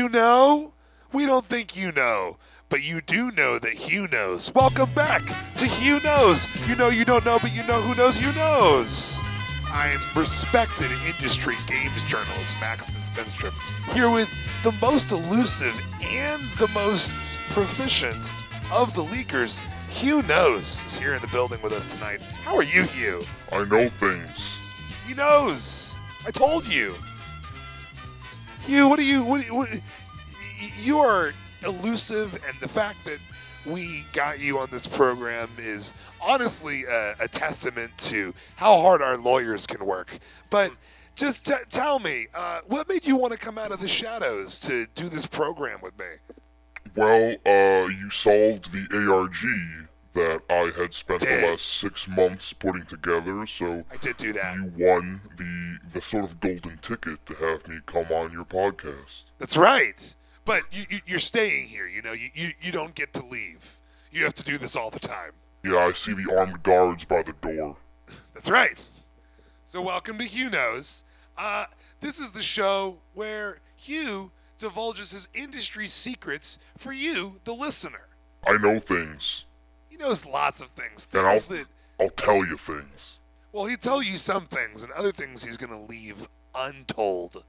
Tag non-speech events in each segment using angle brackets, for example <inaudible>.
you know? We don't think you know, but you do know that Hugh knows. Welcome back to Hugh Knows. You know you don't know, but you know who knows you knows. I'm respected industry games journalist Maxton Stenstrup here with the most elusive and the most proficient of the leakers. Hugh knows is here in the building with us tonight. How are you, Hugh? I know things. He knows. I told you. Hugh, what are you? What, what? You are elusive, and the fact that we got you on this program is honestly a, a testament to how hard our lawyers can work. But just t- tell me, uh, what made you want to come out of the shadows to do this program with me? Well, uh, you solved the ARG that I had spent Did. the last six months putting together, so I did do that. you won the the sort of golden ticket to have me come on your podcast. That's right. But you, you, you're staying here. You know, you, you, you don't get to leave. You have to do this all the time. Yeah, I see the armed guards by the door. That's right. So, welcome to Hugh Knows. Uh, this is the show where Hugh divulges his industry secrets for you, the listener. I know things, knows lots of things. I'll Things that, I'll tell you things. well, he'll tell you some things, and other things he's going to leave untold.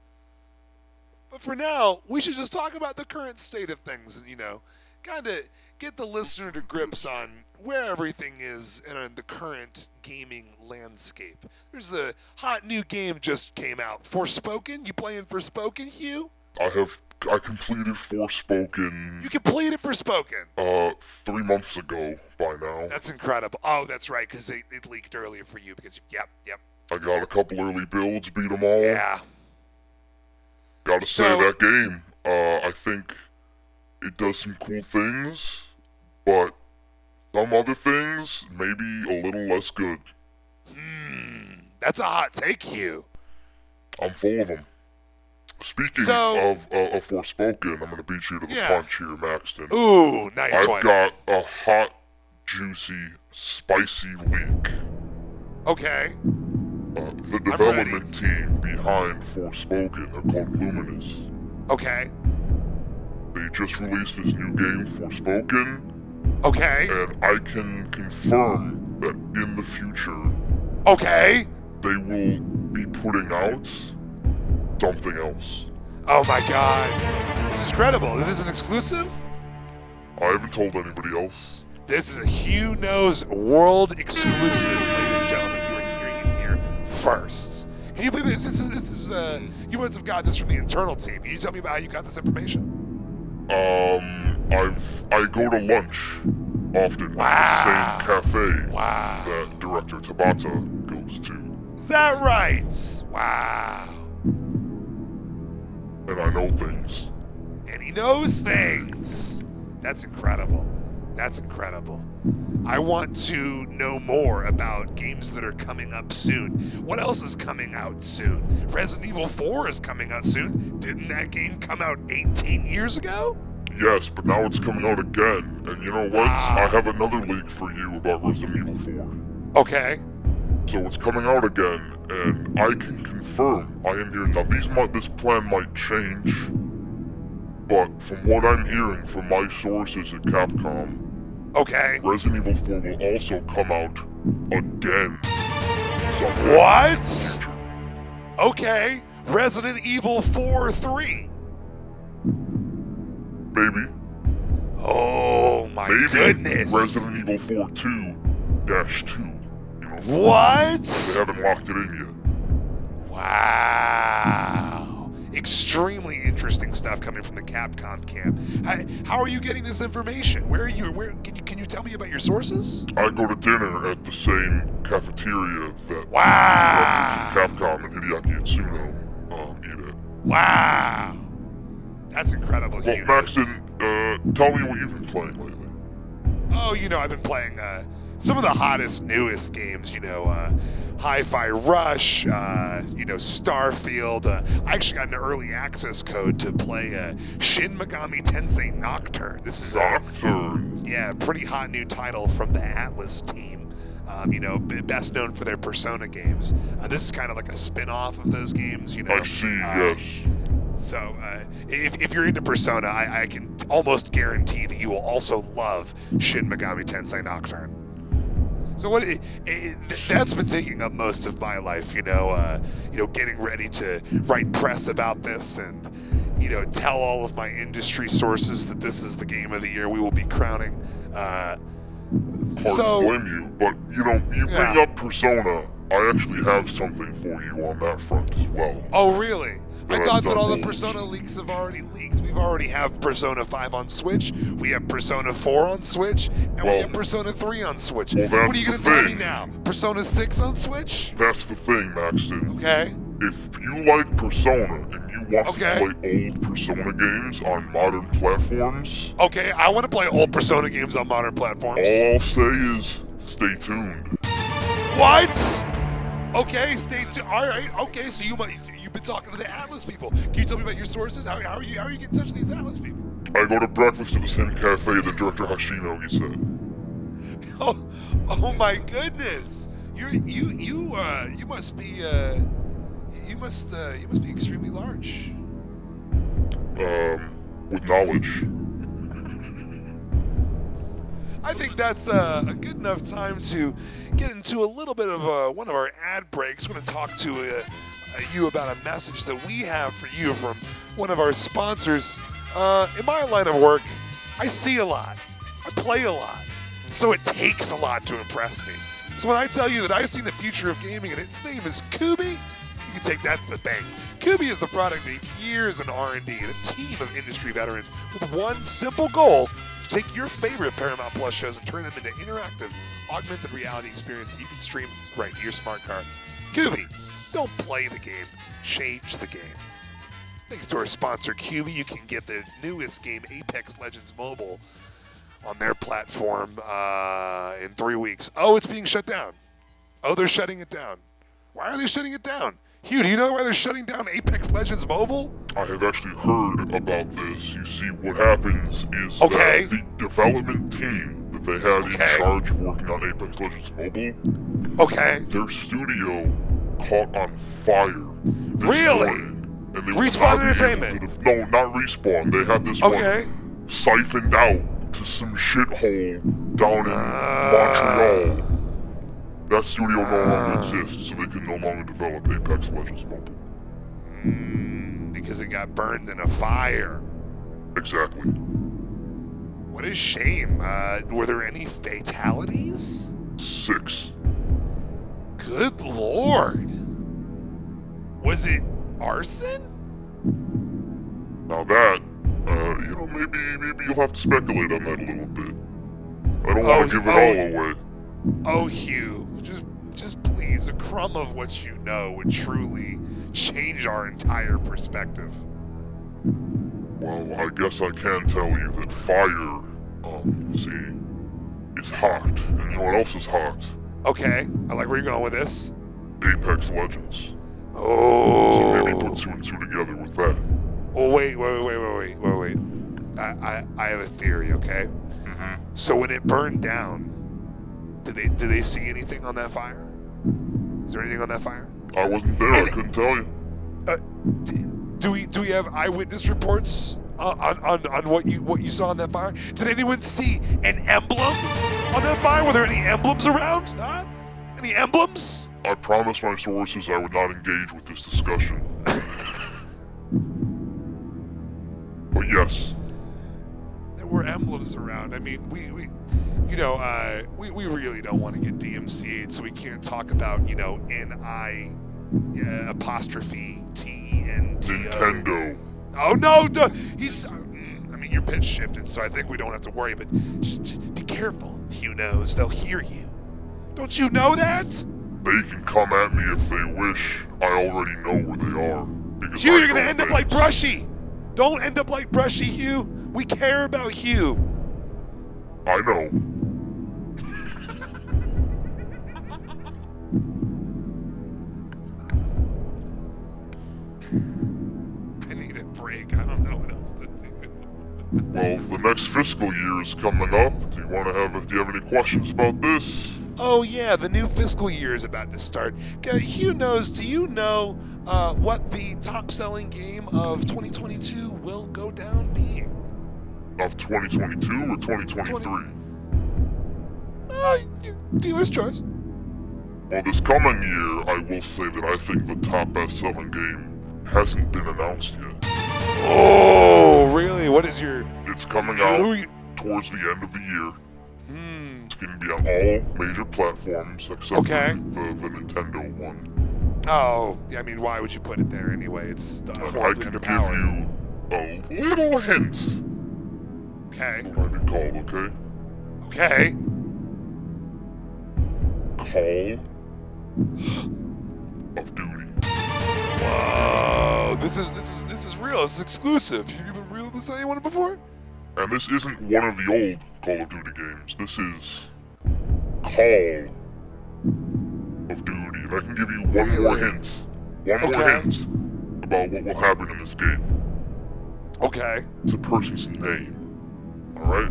But for now, we should just talk about the current state of things and, you know, kind of get the listener to grips on where everything is in uh, the current gaming landscape. There's a hot new game just came out. Forspoken? You playing Forspoken, Hugh? I have I completed Forspoken You completed Forspoken. uh three months ago by now. That's incredible. Oh, that's right, because they, it leaked earlier for you. Because yep, yep, I got a couple early builds, beat them all. yeah. Gotta say So- that game, uh, I think it does some cool things, but some other things maybe a little less good. That's a hot take, you. I'm full of them. Speaking So- of uh, of Forspoken, I'm gonna beat you to the Yeah. punch here, Maxton. Ooh, nice I've one. got a hot, juicy, spicy leak. okay. Uh, the development team behind Forspoken are called Luminous. Okay. They just released this new game, Forspoken, Okay. and I can confirm that in the future Okay. they will be putting out something else. Oh my god. This is credible. This is an exclusive? I haven't told anybody else. This is a Hugh Knows world exclusive, ladies and gentlemen. You are hearing it here first. Can you believe this? This is, this is uh, you must have gotten this from the internal team. Can you tell me about how you got this information? Um, I've I go to lunch often Wow. at the same cafe Wow. that director Tabata goes to, Is that right? Wow. And I know things. And he knows things. That's incredible. That's incredible. I want to know more about games that are coming up soon. What else is coming out soon? Resident Evil 4 is coming out soon. Didn't that game come out 18 years ago? Yes, but now it's coming out again, and you know what? Ah. I have another leak for you about Resident Evil 4. Okay. So it's coming out again, and I can confirm I am here. Now, these might, this plan might change, but from what I'm hearing from my sources at Capcom, Okay. Resident Evil 4 will also come out again. What? in the future. Okay. Resident Evil 4 3. Maybe. Oh my Maybe goodness. Resident Evil 4 2 dash 2. Know, they haven't locked it in yet. Wow. Extremely interesting stuff coming from the Capcom camp. How, how are you getting this information? Where are you? Where can you can you tell me about your sources? I go to dinner at the same cafeteria that Wow. Capcom and Hideaki Itsuno um, eat at. Wow. That's incredible. Well. Maxton, uh, tell me what you've been playing lately. Oh, you know, I've been playing uh, some of the hottest, newest games. You know, uh, Hi-Fi Rush. Uh, you know, Starfield. Uh, I actually got an early access code to play uh, Shin Megami Tensei Nocturne. This is a Nocturne. yeah, pretty hot new title from the Atlus team. Um, you know, b- best known for their Persona games. Uh, this is kind of like a spin-off of those games. You know, I see, Uh, yes. So, uh, if, if you're into Persona, I, I can almost guarantee that you will also love Shin Megami Tensei Nocturne. So what? It, it, that's been taking up most of my life, you know. Uh, you know, getting ready to write press about this and you know tell all of my industry sources that this is the game of the year we will be crowning. Uh, Hard so to blame you, but you know, you bring Yeah. up Persona. I actually have something for you on that front as well. Oh, really? I thought that all the. Persona leaks have already leaked. We've already have Persona 5 on Switch, we have Persona 4 on Switch, and we have Persona 3 on Switch. Well, that's what are you going to tell me now? Persona 6 on Switch? That's the thing, Maxton. Okay. If you like Persona and you want Okay. to play old Persona games on modern platforms, Okay, I want to play old Persona games on modern platforms. all I'll say is stay tuned. What? Okay, stay tuned. All right. Okay, so you might you've been talking to the Atlus people. Can you tell me about your sources? How, how are you how are you getting in touch with these Atlus people? I go to breakfast at the same cafe that Director Hashino, he said. <laughs> Oh, oh my goodness! You're you you uh you must be uh you must uh you must be extremely large. Um, with knowledge. I think that's uh, a good enough time to get into a little bit of uh, one of our ad breaks. We're going to talk to uh, you about a message that we have for you from one of our sponsors. In my line of work, I see a lot, I play a lot, so it takes a lot to impress me. So when I tell you that I've seen the future of gaming and its name is Kubi, you can take that to the bank. Kubi is the product of years in R&D and a team of industry veterans with one simple goal to take your favorite Paramount Plus shows and turn them into interactive, augmented reality experience that you can stream right to your smart car. Kubi, don't play the game, change the game. Thanks to our sponsor Kubi, you can get the newest game, Apex Legends Mobile, on their platform uh, in three weeks. Oh, it's being shut down. Oh, they're shutting it down. Why are they shutting it down? Hugh, do you know why they're shutting down Apex Legends Mobile? I have actually heard about this. You see, what happens is Okay. the development team that they had Okay. in charge of working on Apex Legends Mobile, Okay. their studio caught on fire. Really? And they Respawn would not be able Entertainment? def- no, not respawn. They had this Okay. one siphoned out to some shithole down in Ah. Montreal. That studio no longer exists, so they can no longer develop Apex Legends Mobile. Because it got burned in a fire. Exactly. What a shame. Uh, were there any fatalities? Six. Good lord. Was it arson? Now that, uh, you know, maybe maybe you'll have to speculate on that a little bit. I don't Oh, want to give it oh. all away. Oh, Hugh, just a crumb of what you know would truly change our entire perspective. Well, I guess I can tell you that fire, um, see, is hot. And you know what else is hot? Okay, I like where you're going with this. Apex Legends. Oh. So maybe put two and two together with that. Oh wait, wait, wait, wait, wait, wait, wait. I, I, I have a theory. Okay. Mm-hmm. So when it burned down, did they did they see anything on that fire? Is there anything on that fire? I wasn't there. I couldn't tell you. Uh, do we do we have eyewitness reports uh, on, on on what you what you saw on that fire? Did anyone see an emblem on that fire? Were there any emblems around? Huh? Any emblems? I promised my sources I would not engage with this discussion. <laughs> but yes, were emblems around. I mean, we, we you know, uh, we, we really don't want to get DMCA'd, so we can't talk about, you know, N-I uh, apostrophe T-E-N-T-O. Nintendo. Oh, no, duh, he's, mm, I mean, your pitch shifted, so I think we don't have to worry, but just be careful. Hugh knows. They'll hear you. Don't you know that? They can come at me if they wish. I already know where they are. Hugh, I you're gonna end up like Brushy. Don't end up like Brushy, Hugh. We care about Hugh. I know. <laughs> I need a break. I don't know what else to do. Well, the next fiscal year is coming up. Do you want to have? Do you have any questions about this? Oh yeah, the new fiscal year is about to start. Hugh knows. Do you know uh, what the top-selling game of 2022 will go down being? Of 2022 or 2023? Uh, dealer's choice. Well, this coming year, I will say that I think the top best-selling game hasn't been announced yet. Oh, really? What is your? It's coming out you- towards the end of the year. Hmm. It's going to be on all major platforms except Okay. for the, the Nintendo one. Oh, yeah, I mean, why would you put it there anyway? It's uh, I can give you a little hint. Okay. Might be called, okay? Okay. Call of Duty. Whoa. This is this is this is real. This is exclusive. You even reeled this to anyone before? And this isn't one of the old Call of Duty games. This is Call of Duty. And I can give you one more hint. One more hint about what will happen in this game. Okay. It's a person's name. Alright?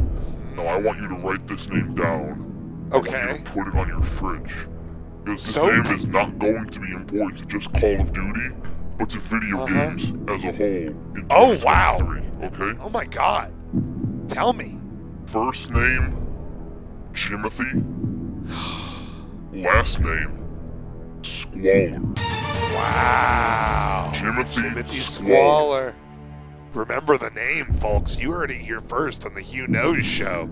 Now I want you to write this name down. I want you Okay. put it on your fridge. Because this Soap? name is not going to be important to just Call of Duty, but to video Uh-huh. games as a whole in Oh, wow. Okay? Oh my God. Tell me. First name, Jimothy. Last name, Squalor. Wow. Timothy Timothy Squalor. Squalor. Remember the name, folks. You heard it here first on the Hugh Knows show.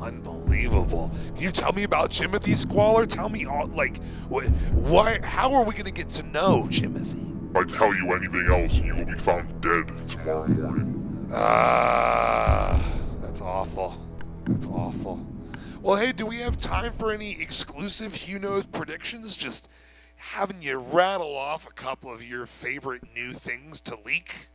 Unbelievable. Can you tell me about Timothy Squalor? Tell me all like what why how are we gonna get to know Timothy? If I tell you anything else, you will be found dead tomorrow morning. Ah, that's awful. That's awful. Well, hey, do we have time for any exclusive Hugh Knows predictions? Just having you rattle off a couple of your favorite new things to leak?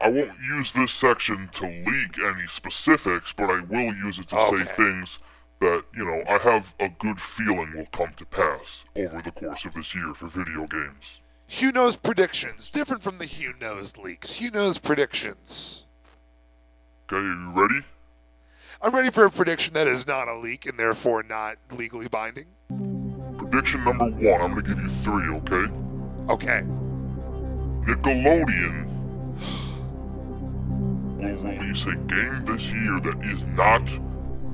I won't use this section to leak any specifics, but I will use it to Okay. say things that, you know, I have a good feeling will come to pass over the course of this year for video games. Hugh Knows predictions, different from the Hugh Knows leaks. Hugh Knows predictions. Okay, are you ready? I'm ready for a prediction that is not a leak and therefore not legally binding. Prediction number one, I'm gonna give you three, okay? Okay. Nickelodeon will release a game this year that is not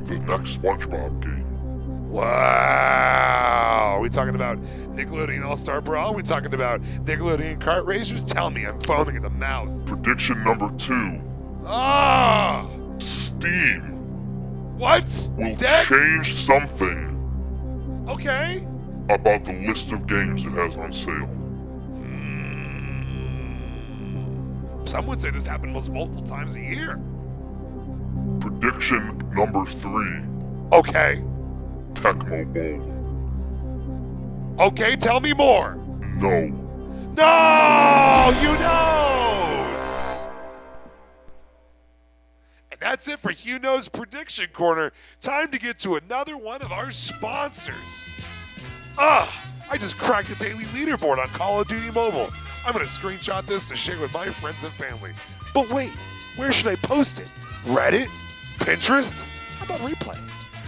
the next SpongeBob game. Wow. Are we talking about Nickelodeon All Star Brawl? Are we talking about Nickelodeon Kart Racers? Tell me, I'm foaming at the mouth. Prediction number two, Ah! Steam What? will Dead? change something Okay. about the list of games it has on sale. Mm. Some would say this happens multiple times a year. Prediction number three, Okay. Tecmo Bowl. Okay, tell me more. No. No! You knows! And that's it for Hugh Knows Prediction Corner. Time to get to another one of our sponsors. Ah! I just cracked the daily leaderboard on Call of Duty Mobile. I'm gonna screenshot this to share with my friends and family. But wait, where should I post it? Reddit? Pinterest? How about Replay?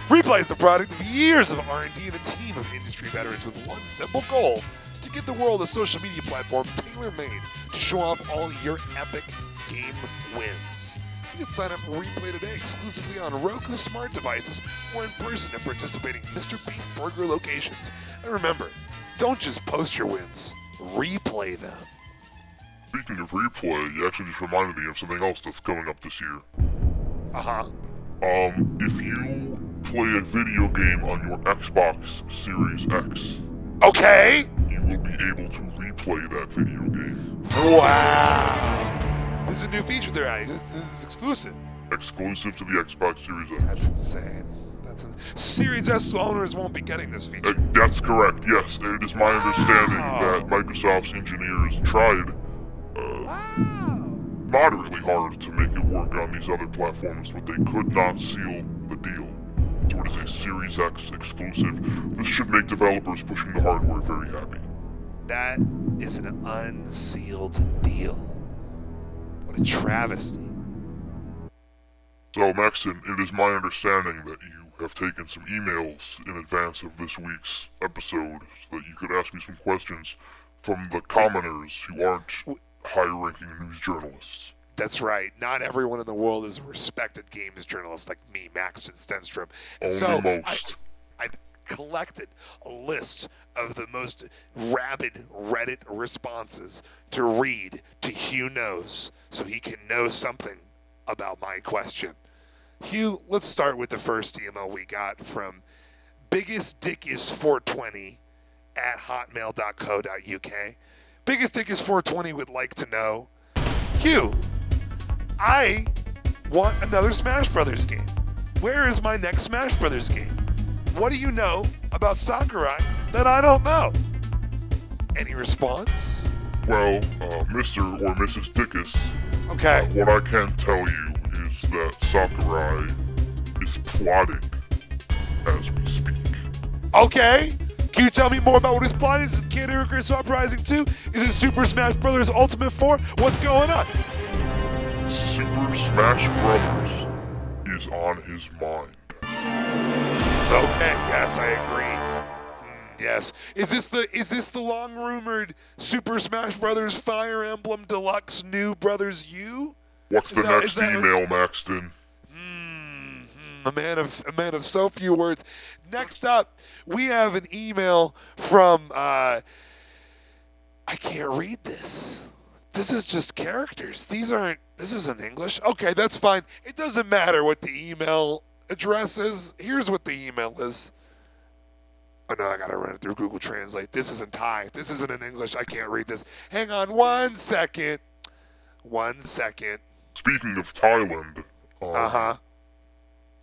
Replay is the product of years of R&D and a team of industry veterans with one simple goal: to give the world a social media platform tailor-made to show off all your epic game wins. You can sign up for Replay today exclusively on Roku smart devices or in person at participating Mr. Beast Burger locations. And remember, don't just post your wins, replay them. Speaking of replay, you actually just reminded me of something else that's coming up this year. Uh huh. Um, if you play a video game on your Xbox Series X, Okay. you will be able to replay that video game. Wow. This is a new feature they're adding. This, this is exclusive. Exclusive to the Xbox Series X. That's insane. That's ins- Series S owners won't be getting this Uh, feature. that's correct, yes. It is my understanding Wow. that Microsoft's engineers tried uh, Wow. moderately hard to make work on these other platforms, but they could not seal the deal. So it is a Series X exclusive. This should make developers pushing the hardware very happy. That is an unsealed deal. What a travesty. So, Maxon, it is my understanding that you have taken some emails in advance of this week's episode so that you could ask me some questions from the commoners who aren't high-ranking news journalists. That's right. Not everyone in the world is a respected games journalist like me, Maxton Stenstrom. And so. I, I collected a list of the most rabid Reddit responses to read to Hugh Knows so he can know something about my question. Hugh, let's start with the first email we got from biggest dick is 420 at hotmail.co.uk. Biggest dick is 420 would like to know Hugh, I want another Smash Brothers game. Where is my next Smash Brothers game? What do you know about Sakurai that I don't know? Any response? Well, uh, Mr. or Mrs. Dickus, Okay. what I can tell you is that Sakurai is plotting as we speak. Okay. Can you tell me more about what his plot is? It Kid Icarus Uprising 2? Is it Super Smash Brothers Ultimate 4? What's going on? Super Smash Brothers is on his mind. Okay, yes, I agree. Hmm, yes. Is this the is this the long rumored Super Smash Brothers Fire Emblem Deluxe New Brothers U? What's Is the that- next is that- email, Maxton? a man of a man of so few words. Next up, we have an email from uh, I can't read this. This is just characters. These aren't. This isn't English. Okay, that's fine. It doesn't matter what the email address is. Here's what the email is. Oh no, I gotta run it through Google Translate. This isn't Thai. This isn't in English. I can't read this. Hang on one second. One second. Speaking of Thailand, um, Uh huh.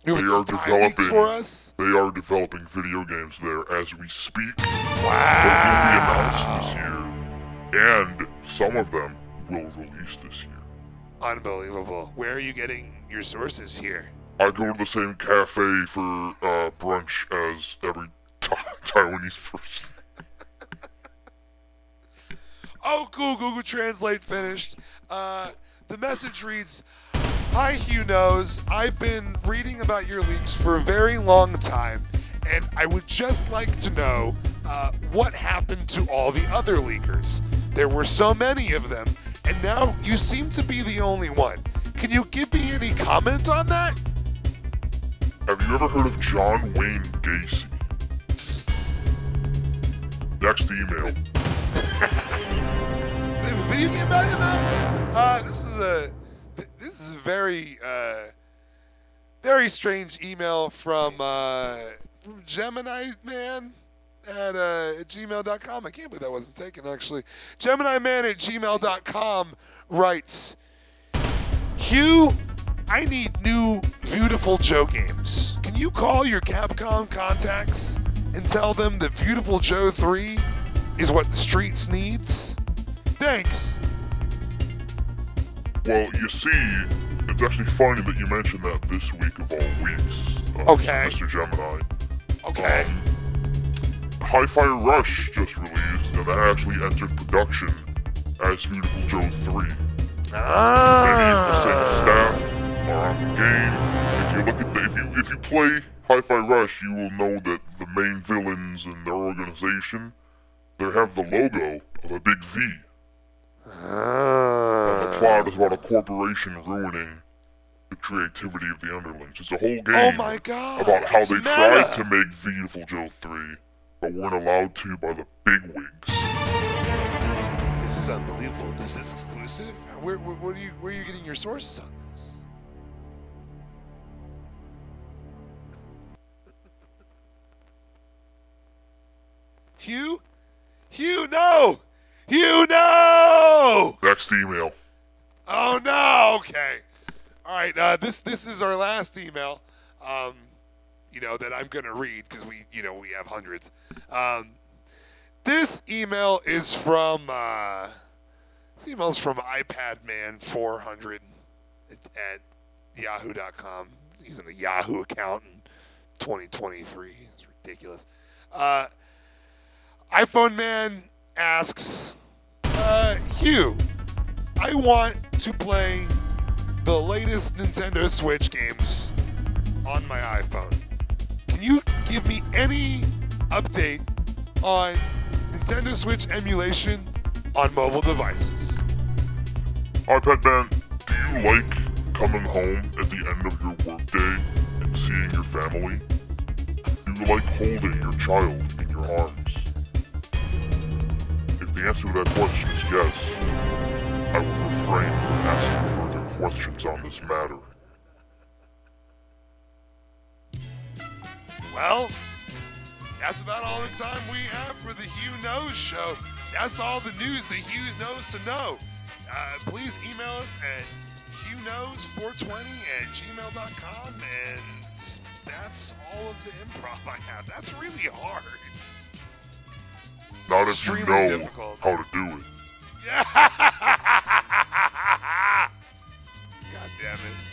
They are some Thai links developing- for us? they are developing video games there as we speak. Wow. They'll be announced this year, and some of them will release this year. Unbelievable. Where are you getting your sources here? I go to the same cafe for uh, brunch as every <laughs> Tha- Taiwanese person. <laughs> Oh, cool. Google Translate finished. Uh, the message reads Hi, Hugh Knows. I've been reading about your leaks for a very long time, and I would just like to know uh, what happened to all the other leakers. There were so many of them, and now you seem to be the only one. Can you give me any comment on that? Have you ever heard of John Wayne Gacy? Next email. <laughs> The video game about now? Uh, this is a this is a very uh, very strange email from uh, from Gemini Man at uh, at gmail.com. I can't believe that wasn't taken actually. Gemini Man at gmail.com writes, Hugh, I need new Beautiful Joe games. Can you call your Capcom contacts and tell them that Beautiful Joe 3 is what the streets needs? Thanks. Well, you see, it's actually funny that you mentioned that this week of all weeks. uh, Okay. Mr. Gemini. Okay. Um, Hi-Fi Rush just released, and that actually entered production as Beautiful Joe 3. Many of the ah. same staff are on the game. If you look at the, if you if you play Hi-Fi Rush, you will know that the main villains in their organization, they have the logo of a big V. And the Ah. plot is about a corporation ruining the creativity of the underlings. It's a whole game Oh my god. about how they meta. tried to make Beautiful Joe 3, but weren't allowed to by the bigwigs. This is unbelievable. This is exclusive. Where, where, where, are you, where are you getting your sources on this? Hugh? Hugh, no! Hugh, no! Next email. Oh no! Okay. All right. Uh, this this is our last email. Um, you know that I'm gonna read because we you know we have hundreds. Um, this email is from uh, this is from iPad Man 400 at, at Yahoo.com. He's using a Yahoo account in 2023. It's ridiculous. Uh, iPhone Man asks, uh, Hugh. I want to play the latest Nintendo Switch games on my iPhone. Can you give me any update on Nintendo Switch emulation on mobile devices? iPad Man, do you like coming home at the end of your workday and seeing your family? Do you like holding your child in your arms? If the answer to that question is yes, I will refrain from asking further questions on this matter. Well, that's about all the time we have for the Hugh Knows Show. That's all the news that Hugh knows to know. Uh, please email us at hughknows420 at gmail.com. And that's all of the improv I have. That's really hard. Not if you know difficult. how to do it. Yeah. <laughs> God damn it.